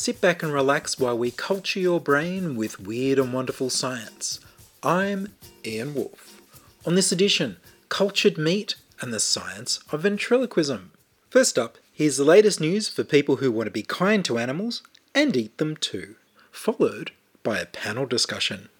Sit back and relax while we culture your brain with weird and wonderful science. I'm Ian Wolfe. On this edition, cultured meat and the science of ventriloquism. First up, here's the latest news for people who want to be kind to animals and eat them too, followed by a panel discussion.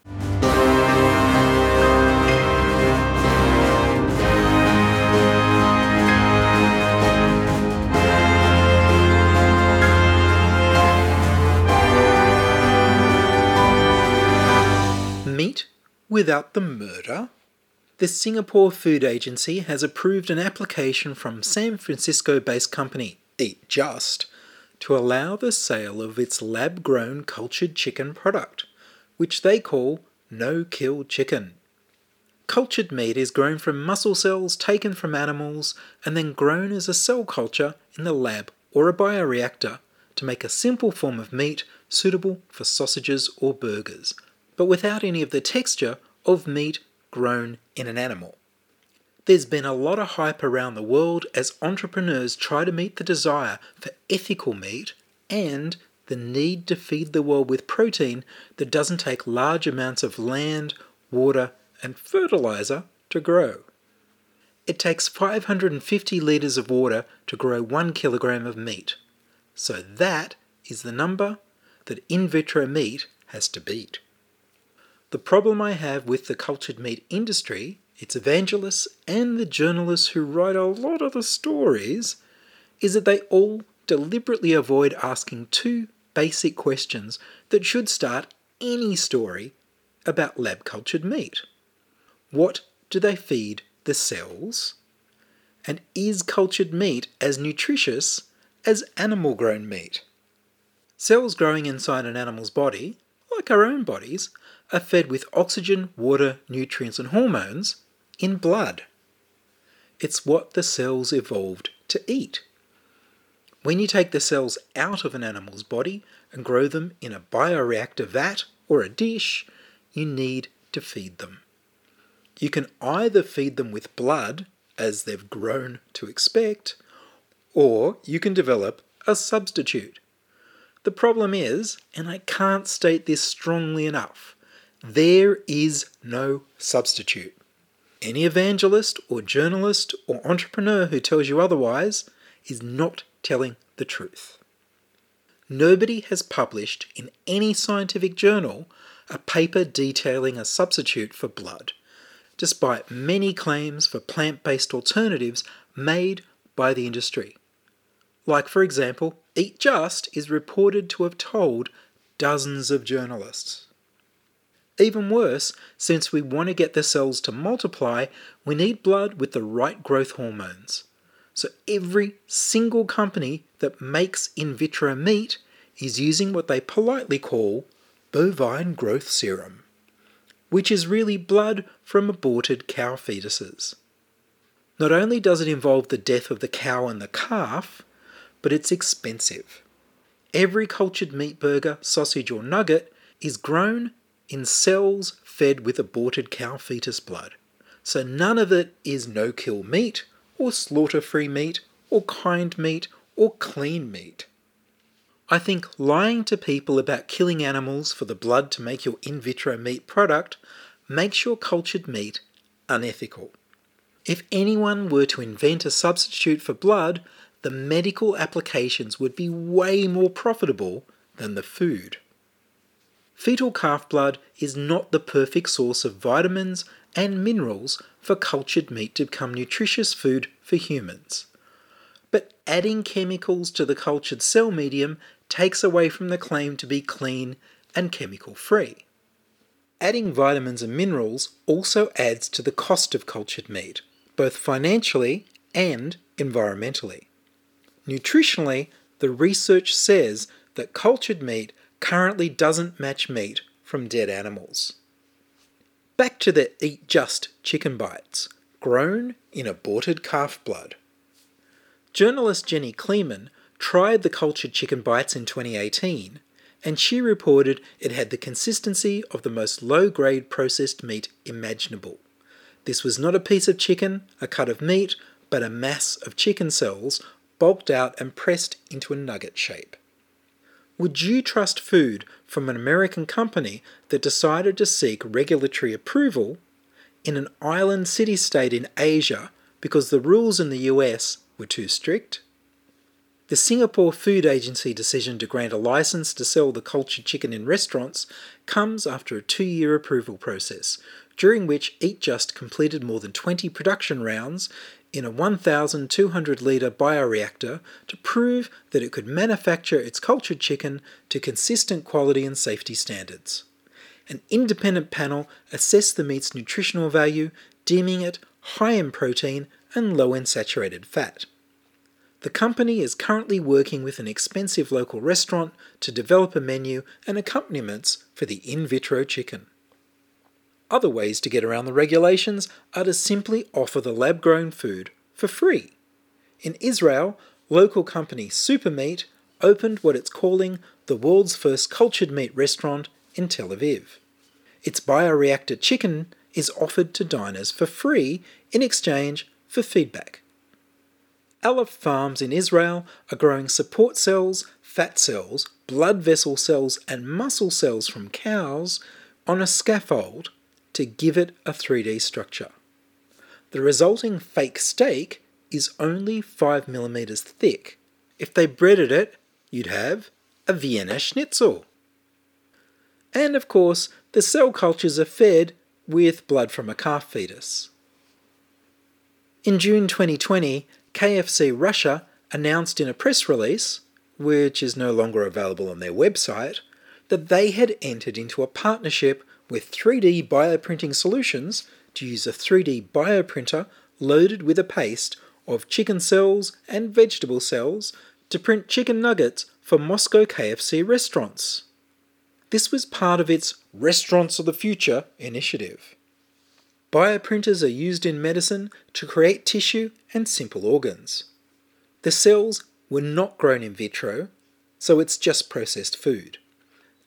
Without the murder? The Singapore Food Agency has approved an application from San Francisco based company Eat Just to allow the sale of its lab grown cultured chicken product, which they call no kill chicken. Cultured meat is grown from muscle cells taken from animals and then grown as a cell culture in the lab or a bioreactor to make a simple form of meat suitable for sausages or burgers, but without any of the texture of meat grown in an animal. There's been a lot of hype around the world as entrepreneurs try to meet the desire for ethical meat and the need to feed the world with protein that doesn't take large amounts of land, water, and fertilizer to grow. It takes 550 litres of water to grow 1 kilogram of meat. So that is the number that in vitro meat has to beat. The problem I have with the cultured meat industry, its evangelists, and the journalists who write a lot of the stories is that they all deliberately avoid asking two basic questions that should start any story about lab cultured meat. What do they feed the cells? And is cultured meat as nutritious as animal grown meat? Cells growing inside an animal's body, like our own bodies, are fed with oxygen, water, nutrients, and hormones in blood. It's what the cells evolved to eat. When you take the cells out of an animal's body and grow them in a bioreactor vat or a dish, you need to feed them. You can either feed them with blood, as they've grown to expect, or you can develop a substitute. The problem is, and I can't state this strongly enough, there is no substitute. Any evangelist or journalist or entrepreneur who tells you otherwise is not telling the truth. Nobody has published in any scientific journal a paper detailing a substitute for blood, despite many claims for plant based alternatives made by the industry. Like, for example, Eat Just is reported to have told dozens of journalists. Even worse, since we want to get the cells to multiply, we need blood with the right growth hormones. So every single company that makes in vitro meat is using what they politely call bovine growth serum, which is really blood from aborted cow fetuses. Not only does it involve the death of the cow and the calf, but it's expensive. Every cultured meat burger, sausage, or nugget is grown in cells fed with aborted cow fetus blood. So none of it is no kill meat, or slaughter free meat, or kind meat, or clean meat. I think lying to people about killing animals for the blood to make your in vitro meat product makes your cultured meat unethical. If anyone were to invent a substitute for blood, the medical applications would be way more profitable than the food. Fetal calf blood is not the perfect source of vitamins and minerals for cultured meat to become nutritious food for humans. But adding chemicals to the cultured cell medium takes away from the claim to be clean and chemical free. Adding vitamins and minerals also adds to the cost of cultured meat, both financially and environmentally. Nutritionally, the research says that cultured meat currently doesn't match meat from dead animals. Back to the Eat Just chicken bites, grown in aborted calf blood. Journalist Jenny Kleeman tried the cultured chicken bites in 2018, and she reported it had the consistency of the most low grade processed meat imaginable. This was not a piece of chicken, a cut of meat, but a mass of chicken cells bulked out and pressed into a nugget shape. Would you trust food from an American company that decided to seek regulatory approval in an island city state in Asia because the rules in the US were too strict? The Singapore Food Agency decision to grant a license to sell the cultured chicken in restaurants comes after a two year approval process, during which Eat Just completed more than 20 production rounds in a 1,200 litre bioreactor to prove that it could manufacture its cultured chicken to consistent quality and safety standards. An independent panel assessed the meat's nutritional value, deeming it high in protein and low in saturated fat. The company is currently working with an expensive local restaurant to develop a menu and accompaniments for the in vitro chicken. Other ways to get around the regulations are to simply offer the lab grown food for free. In Israel, local company Supermeat opened what it's calling the world's first cultured meat restaurant in Tel Aviv. Its bioreactor chicken is offered to diners for free in exchange for feedback. Aleph Farms in Israel are growing support cells, fat cells, blood vessel cells, and muscle cells from cows on a scaffold to give it a 3D structure. The resulting fake steak is only 5mm thick. If they breaded it, you'd have a Vienna schnitzel. And of course, the cell cultures are fed with blood from a calf fetus. In June 2020, KFC Russia announced in a press release, which is no longer available on their website, that they had entered into a partnership with 3D bioprinting solutions to use a 3D bioprinter loaded with a paste of chicken cells and vegetable cells to print chicken nuggets for Moscow KFC restaurants. This was part of its Restaurants of the Future initiative. Bioprinters are used in medicine to create tissue and simple organs. The cells were not grown in vitro, so it's just processed food.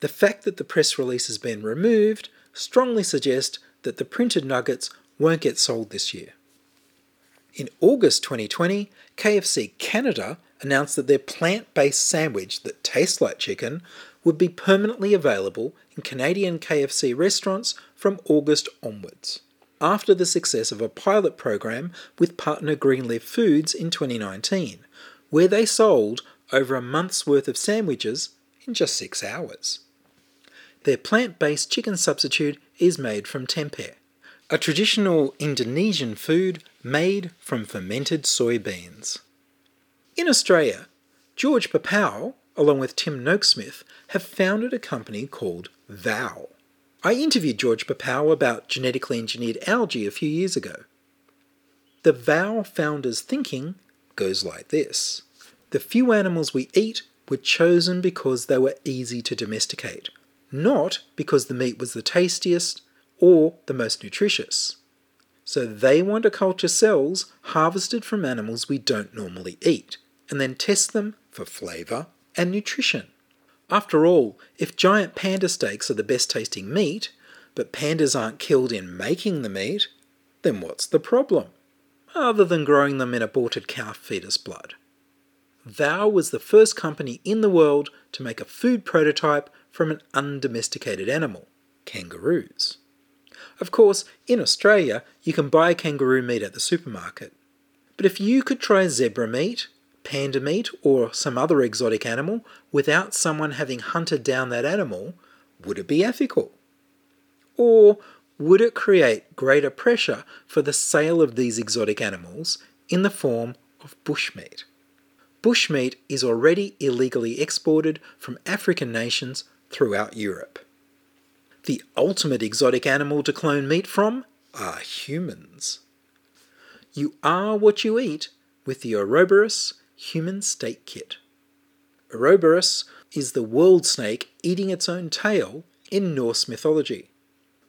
The fact that the press release has been removed strongly suggests that the printed nuggets won't get sold this year. In August 2020, KFC Canada announced that their plant based sandwich that tastes like chicken would be permanently available in Canadian KFC restaurants from August onwards, after the success of a pilot program with partner Greenleaf Foods in 2019, where they sold over a month's worth of sandwiches in just six hours. Their plant based chicken substitute is made from tempeh, a traditional Indonesian food made from fermented soybeans. In Australia, George Peppou, along with Tim Noakesmith, have founded a company called Vow. I interviewed George Peppou about genetically engineered algae a few years ago. The Vow founders' thinking goes like this The few animals we eat were chosen because they were easy to domesticate, not because the meat was the tastiest or the most nutritious. So they want to culture cells harvested from animals we don't normally eat, and then test them for flavour and nutrition. After all, if giant panda steaks are the best tasting meat, but pandas aren't killed in making the meat, then what's the problem? Other than growing them in aborted calf fetus blood. Vow was the first company in the world to make a food prototype from an undomesticated animal, kangaroos. Of course, in Australia, you can buy kangaroo meat at the supermarket. But if you could try zebra meat, panda meat, or some other exotic animal without someone having hunted down that animal, would it be ethical? Or would it create greater pressure for the sale of these exotic animals in the form of bushmeat? Bushmeat is already illegally exported from African nations throughout Europe. The ultimate exotic animal to clone meat from are humans. You are what you eat with the Ouroboros Human Steak Kit. Ouroboros is the world snake eating its own tail in Norse mythology.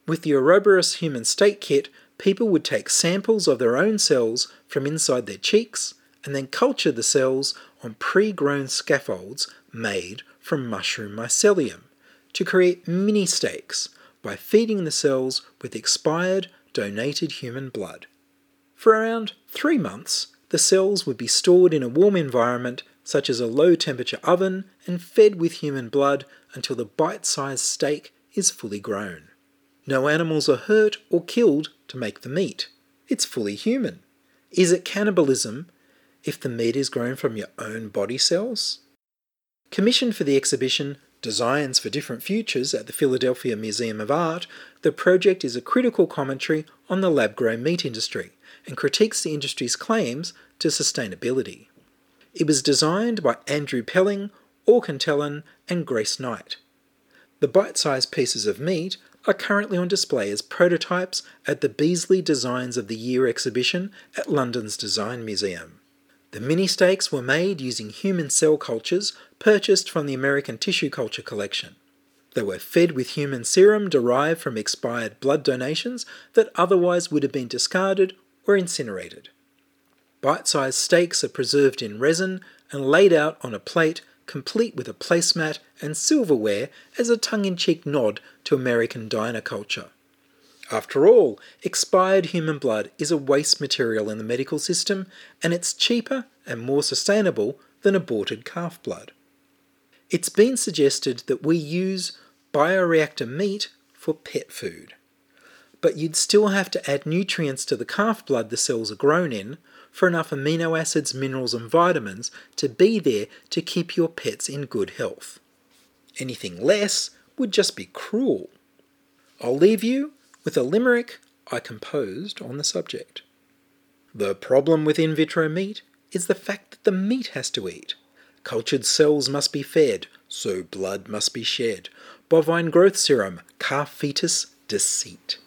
With the Ouroboros human steak kit, people would take samples of their own cells from inside their cheeks and then culture the cells on pre grown scaffolds made from mushroom mycelium to create mini steaks by feeding the cells with expired donated human blood. For around three months, the cells would be stored in a warm environment such as a low temperature oven and fed with human blood until the bite sized steak is fully grown. No animals are hurt or killed to make the meat. It's fully human. Is it cannibalism if the meat is grown from your own body cells? Commissioned for the exhibition Designs for Different Futures at the Philadelphia Museum of Art, the project is a critical commentary on the lab grown meat industry and critiques the industry's claims to sustainability. It was designed by Andrew Pelling, Orkan Telhan, and Grace Knight. The bite sized pieces of meat are currently on display as prototypes at the Beazley Designs of the Year exhibition at London's Design Museum. The mini steaks were made using human cell cultures purchased from the American Tissue Culture Collection. They were fed with human serum derived from expired blood donations that otherwise would have been discarded or incinerated. Bite sized steaks are preserved in resin and laid out on a plate complete with a placemat and silverware as a tongue in cheek nod to American diner culture. After all, expired human blood is a waste material in the medical system, and it's cheaper and more sustainable than aborted calf blood. It's been suggested that we use bioreactor meat for pet food. But you'd still have to add nutrients to the calf blood the cells are grown in for enough amino acids, minerals, and vitamins to be there to keep your pets in good health. Anything less would just be cruel. I'll leave you with a limerick I composed on the subject. The problem with in vitro meat is the fact that the meat has to eat. Cultured cells must be fed, so blood must be shed. Bovine growth serum, calf fetus deceit.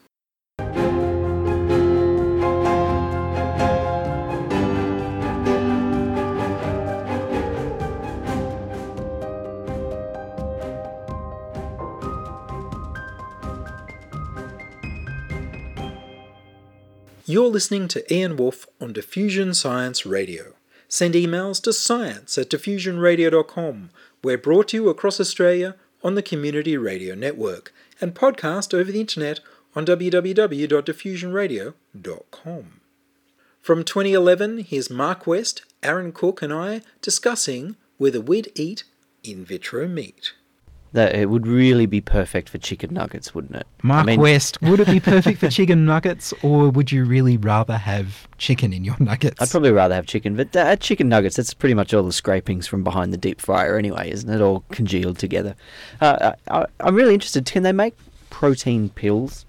You're listening to Ian Wolfe on Diffusion Science Radio. Send emails to science at diffusionradio.com. We're brought to you across Australia on the Community Radio Network and podcast over the internet on www.diffusionradio.com. From 2011, here's Mark West, Aaron Cook, and I discussing whether we'd eat in vitro meat. That it would really be perfect for chicken nuggets, wouldn't it? Mark I mean, West, would it be perfect for chicken nuggets, or would you really rather have chicken in your nuggets? I'd probably rather have chicken, but uh, chicken nuggets, that's pretty much all the scrapings from behind the deep fryer anyway, isn't it? All congealed together. Uh, I, I'm really interested. Can they make protein pills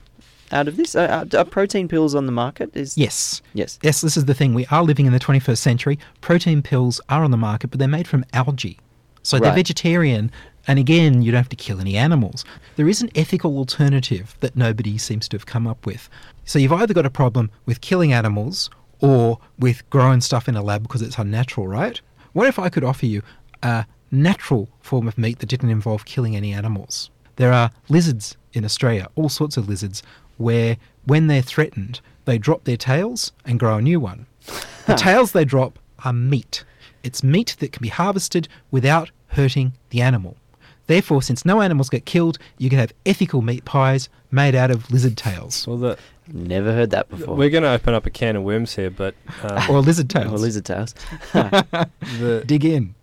out of this? Uh, are protein pills on the market? Is Yes. Yes. Yes, this is the thing. We are living in the 21st century. Protein pills are on the market, but they're made from algae. So they're vegetarian, and again, you don't have to kill any animals. There is an ethical alternative that nobody seems to have come up with. So you've either got a problem with killing animals or with growing stuff in a lab because it's unnatural, right? What if I could offer you a natural form of meat that didn't involve killing any animals? There are lizards in Australia, all sorts of lizards, where when they're threatened, they drop their tails and grow a new one. The tails they drop are meat. It's meat that can be harvested without hurting the animal. Therefore, since no animals get killed, you can have ethical meat pies made out of lizard tails Well, the, Never heard that before. we're going to open up a can of worms here, but um, or lizard tails. or lizard tails. the, Dig in.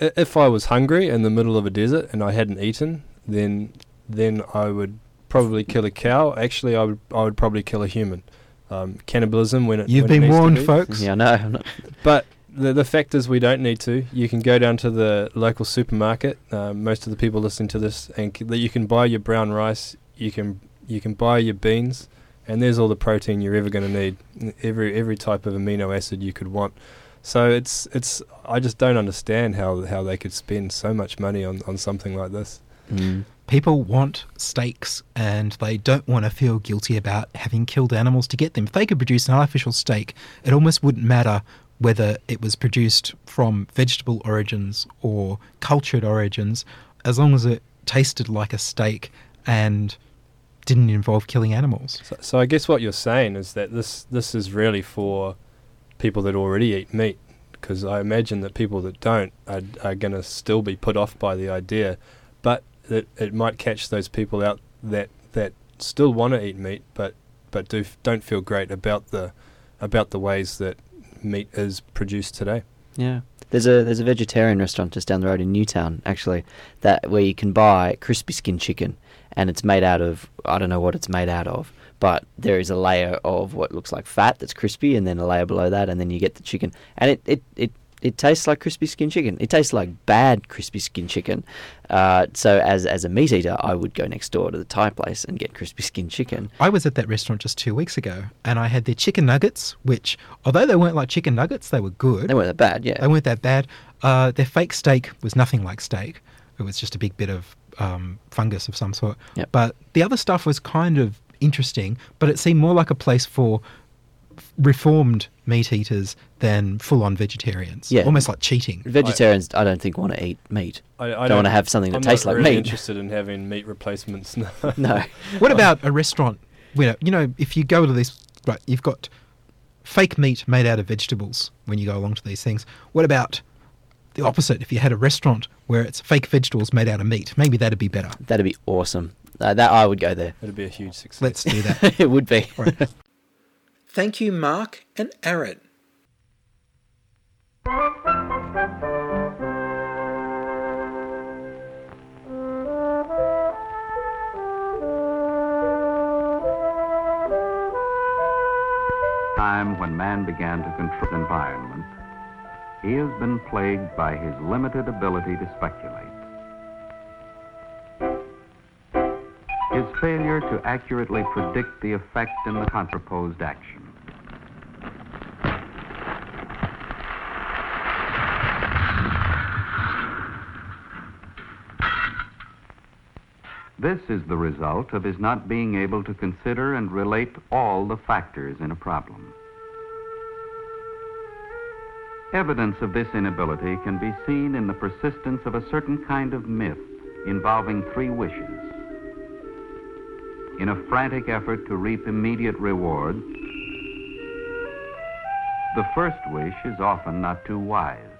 i- if I was hungry in the middle of a desert and I hadn't eaten, then then I would probably kill a cow. Actually, I would I would probably kill a human. Um, cannibalism when it You've when it been needs to warned, be. folks. yeah, I know. I'm not- But the the fact is, we don't need to. You can go down to the local supermarket. Uh, most of the people listening to this, and you can buy your brown rice. You can you can buy your beans, and there's all the protein you're ever going to need. Every every type of amino acid you could want. So it's it's. I just don't understand how how they could spend so much money on on something like this. Mm. People want steaks and they don't want to feel guilty about having killed animals to get them. If they could produce an artificial steak, it almost wouldn't matter whether it was produced from vegetable origins or cultured origins. as long as it tasted like a steak and didn't involve killing animals. So, so I guess what you're saying is that this this is really for people that already eat meat, because I imagine that people that don't are, are going to still be put off by the idea, but it, it might catch those people out that that still want to eat meat, but but do don't feel great about the about the ways that meat is produced today. Yeah. There's a there's a vegetarian restaurant just down the road in Newtown actually that where you can buy crispy skin chicken and it's made out of I don't know what it's made out of, but there is a layer of what looks like fat that's crispy and then a layer below that and then you get the chicken and it it, it it tastes like crispy skin chicken. It tastes like bad crispy skin chicken. Uh, so as as a meat eater, I would go next door to the Thai place and get crispy skin chicken. I was at that restaurant just two weeks ago and I had their chicken nuggets, which, although they weren't like chicken nuggets, they were good. They weren't that bad, yeah. They weren't that bad. Uh, their fake steak was nothing like steak. It was just a big bit of um, fungus of some sort. Yep. But the other stuff was kind of interesting, but it seemed more like a place for reformed meat eaters than full on vegetarians. Yeah. Almost like cheating. Vegetarians, I, don't think want to eat meat. I, I Don't wanna have something that I'm tastes not like really meat. Interested in having meat replacements? No. No. What about a restaurant where, you know, if you go to this, right, you've got fake meat made out of vegetables when you go along to these things. What about the opposite? If you had a restaurant where it's fake vegetables made out of meat, maybe that'd be better. That'd be awesome. Uh, that I would go there. It'd be a huge success. Let's do that. it would be. Right. Thank you, Mark and Aaron. time when man began to control his environment, he has been plagued by his limited ability to speculate. His failure to accurately predict the effect in the contraposed action. This is the result of his not being able to consider and relate all the factors in a problem. Evidence of this inability can be seen in the persistence of a certain kind of myth involving three wishes. In a frantic effort to reap immediate reward, the first wish is often not too wise.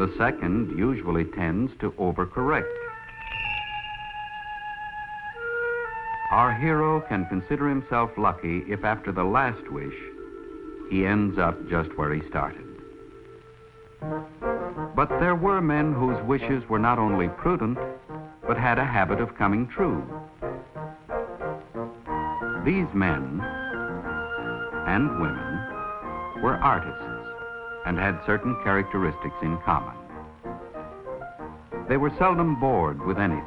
The second usually tends to overcorrect. Our hero can consider himself lucky if after the last wish, he ends up just where he started. But there were men whose wishes were not only prudent, but had a habit of coming true. These men and women were artists and had certain characteristics in common. They were seldom bored with anything.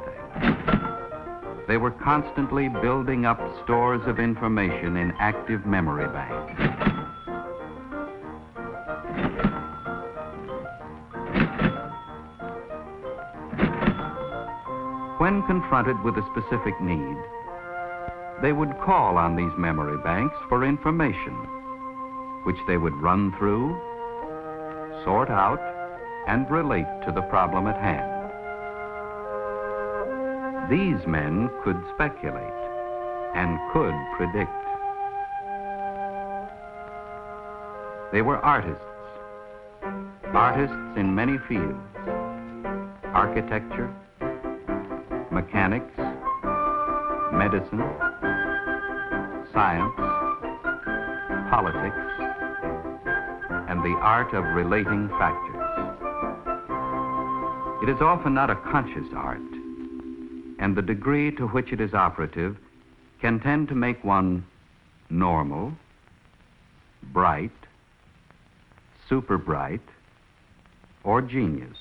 They were constantly building up stores of information in active memory banks. When confronted with a specific need, they would call on these memory banks for information, which they would run through, sort out, and relate to the problem at hand. These men could speculate and could predict. They were artists, artists in many fields architecture, mechanics, medicine, science, politics, and the art of relating factors. It is often not a conscious art, and the degree to which it is operative can tend to make one normal, bright, super bright, or genius.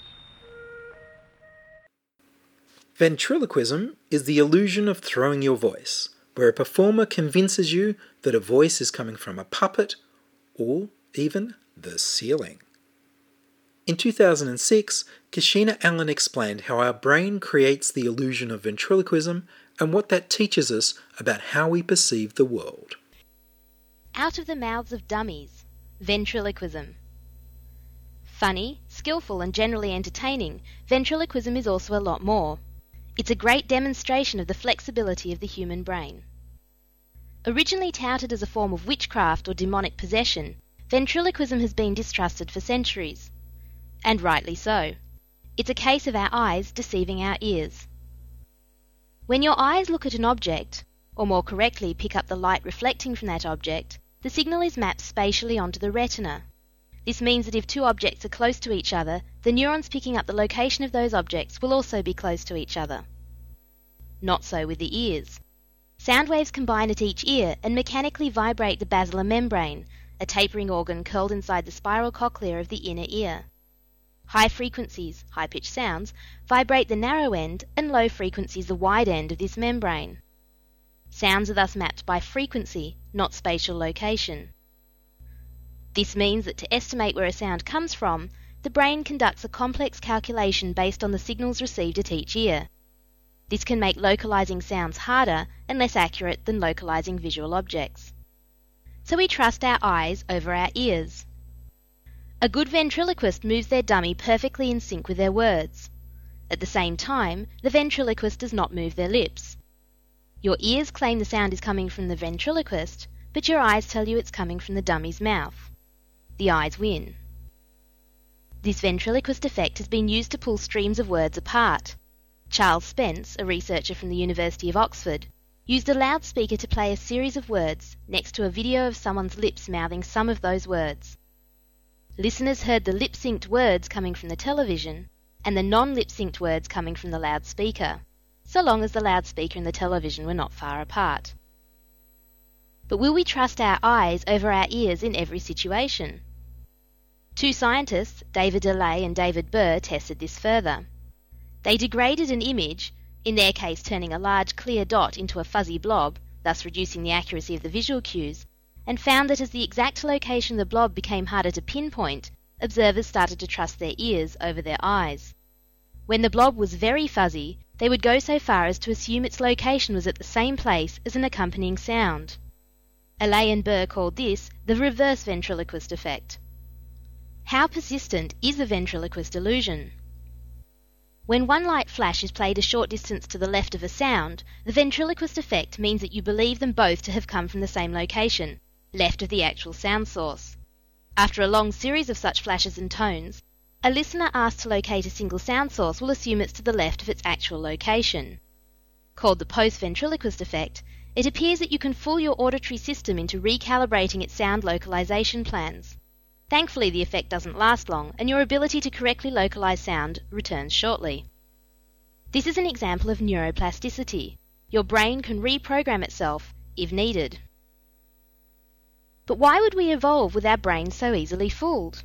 Ventriloquism is the illusion of throwing your voice, where a performer convinces you that a voice is coming from a puppet or even the ceiling. In 2006, Kashina Allen explained how our brain creates the illusion of ventriloquism and what that teaches us about how we perceive the world. Out of the mouths of dummies. Ventriloquism. Funny, skillful, and generally entertaining, ventriloquism is also a lot more. It's a great demonstration of the flexibility of the human brain. Originally touted as a form of witchcraft or demonic possession, ventriloquism has been distrusted for centuries. And rightly so. It's a case of our eyes deceiving our ears. When your eyes look at an object, or more correctly pick up the light reflecting from that object, the signal is mapped spatially onto the retina. This means that if two objects are close to each other, the neurons picking up the location of those objects will also be close to each other. Not so with the ears. Sound waves combine at each ear and mechanically vibrate the basilar membrane, a tapering organ curled inside the spiral cochlea of the inner ear. High frequencies, high pitched sounds, vibrate the narrow end and low frequencies the wide end of this membrane. Sounds are thus mapped by frequency, not spatial location. This means that to estimate where a sound comes from, the brain conducts a complex calculation based on the signals received at each ear. This can make localizing sounds harder and less accurate than localizing visual objects. So we trust our eyes over our ears. A good ventriloquist moves their dummy perfectly in sync with their words. At the same time, the ventriloquist does not move their lips. Your ears claim the sound is coming from the ventriloquist, but your eyes tell you it's coming from the dummy's mouth. The eyes win. This ventriloquist effect has been used to pull streams of words apart. Charles Spence, a researcher from the University of Oxford, used a loudspeaker to play a series of words next to a video of someone's lips mouthing some of those words. Listeners heard the lip synced words coming from the television and the non lip synced words coming from the loudspeaker, so long as the loudspeaker and the television were not far apart. But will we trust our eyes over our ears in every situation? Two scientists, David Alais and David Burr, tested this further. They degraded an image, in their case turning a large clear dot into a fuzzy blob, thus reducing the accuracy of the visual cues, and found that as the exact location of the blob became harder to pinpoint, observers started to trust their ears over their eyes. When the blob was very fuzzy, they would go so far as to assume its location was at the same place as an accompanying sound. Alais and Burr called this the reverse ventriloquist effect. How persistent is the ventriloquist illusion? When one light flash is played a short distance to the left of a sound, the ventriloquist effect means that you believe them both to have come from the same location, left of the actual sound source. After a long series of such flashes and tones, a listener asked to locate a single sound source will assume it's to the left of its actual location. Called the post ventriloquist effect, it appears that you can fool your auditory system into recalibrating its sound localization plans. Thankfully, the effect doesn't last long, and your ability to correctly localize sound returns shortly. This is an example of neuroplasticity. Your brain can reprogram itself if needed. But why would we evolve with our brains so easily fooled?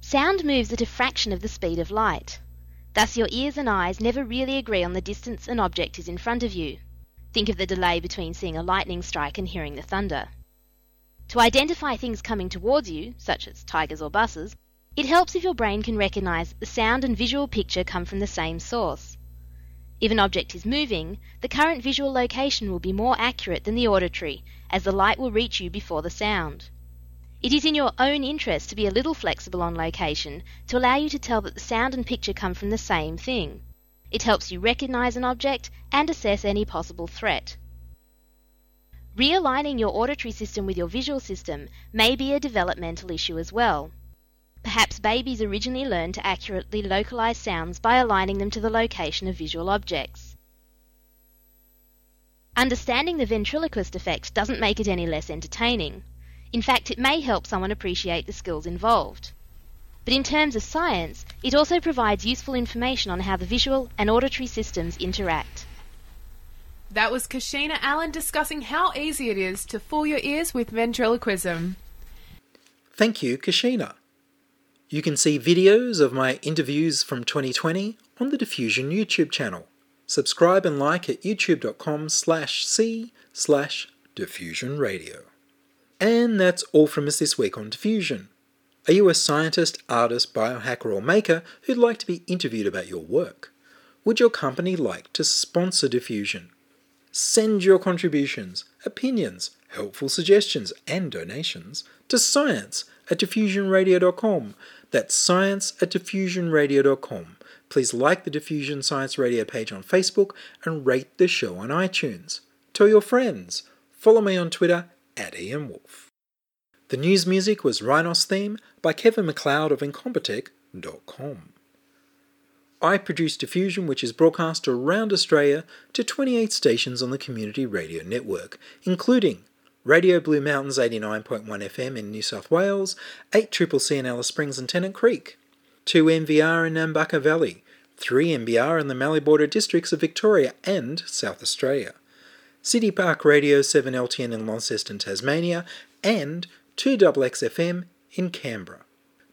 Sound moves at a fraction of the speed of light. Thus, your ears and eyes never really agree on the distance an object is in front of you. Think of the delay between seeing a lightning strike and hearing the thunder. To identify things coming towards you, such as tigers or buses, it helps if your brain can recognize the sound and visual picture come from the same source. If an object is moving, the current visual location will be more accurate than the auditory, as the light will reach you before the sound. It is in your own interest to be a little flexible on location to allow you to tell that the sound and picture come from the same thing. It helps you recognize an object and assess any possible threat. Realigning your auditory system with your visual system may be a developmental issue as well. Perhaps babies originally learned to accurately localize sounds by aligning them to the location of visual objects. Understanding the ventriloquist effect doesn't make it any less entertaining. In fact, it may help someone appreciate the skills involved. But in terms of science, it also provides useful information on how the visual and auditory systems interact. That was Kashina Allen discussing how easy it is to fool your ears with ventriloquism. Thank you, Kashina. You can see videos of my interviews from 2020 on the Diffusion YouTube channel. Subscribe and like at youtube.com slash c slash diffusion radio. And that's all from us this week on Diffusion. Are you a scientist, artist, biohacker, or maker who'd like to be interviewed about your work? Would your company like to sponsor Diffusion? Send your contributions, opinions, helpful suggestions, and donations to science at diffusionradio.com. That's science at diffusionradio.com. Please like the Diffusion Science Radio page on Facebook and rate the show on iTunes. Tell your friends. Follow me on Twitter at Ian Wolfe. The news music was Rhinos theme by Kevin MacLeod of Incompetech.com. I produce Diffusion, which is broadcast around Australia to 28 stations on the Community Radio Network, including Radio Blue Mountains 89.1 FM in New South Wales, 8 Triple C in Alice Springs and Tennant Creek, 2 NVR in Nambucca Valley, 3 MBR in the Mallee Border districts of Victoria and South Australia, City Park Radio 7 LTN in Launceston, Tasmania, and 2 XXFM in Canberra.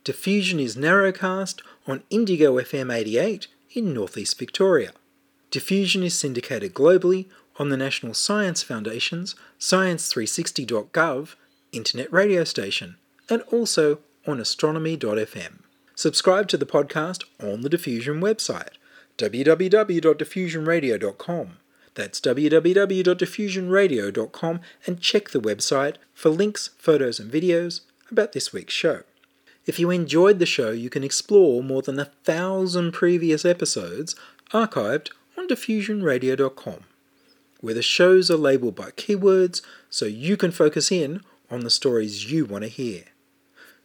Diffusion is narrowcast on Indigo FM 88 in northeast Victoria. Diffusion is syndicated globally on the National Science Foundation's science360.gov internet radio station and also on astronomy.fm. Subscribe to the podcast on the Diffusion website, www.diffusionradio.com. That's www.diffusionradio.com and check the website for links, photos, and videos about this week's show. If you enjoyed the show, you can explore more than a thousand previous episodes archived on diffusionradio.com, where the shows are labeled by keywords so you can focus in on the stories you want to hear.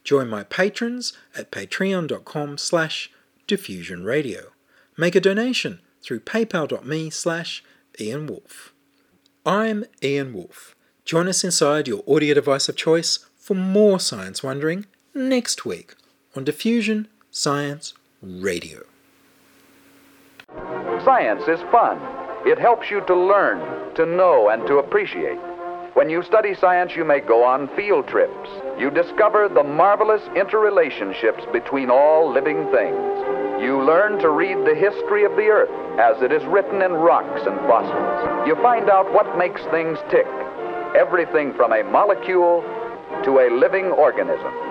Join my patrons at patreon.com slash diffusionradio. Make a donation through paypal.me slash Ian. I'm Ian Wolfe. Join us inside your audio device of choice for more science wondering next week on Diffusion Science Radio. Science is fun. It helps you to learn, to know, and to appreciate. When you study science, you may go on field trips. You discover the marvelous interrelationships between all living things. You learn to read the history of the earth as it is written in rocks and fossils. You find out what makes things tick. Everything from a molecule to a living organism.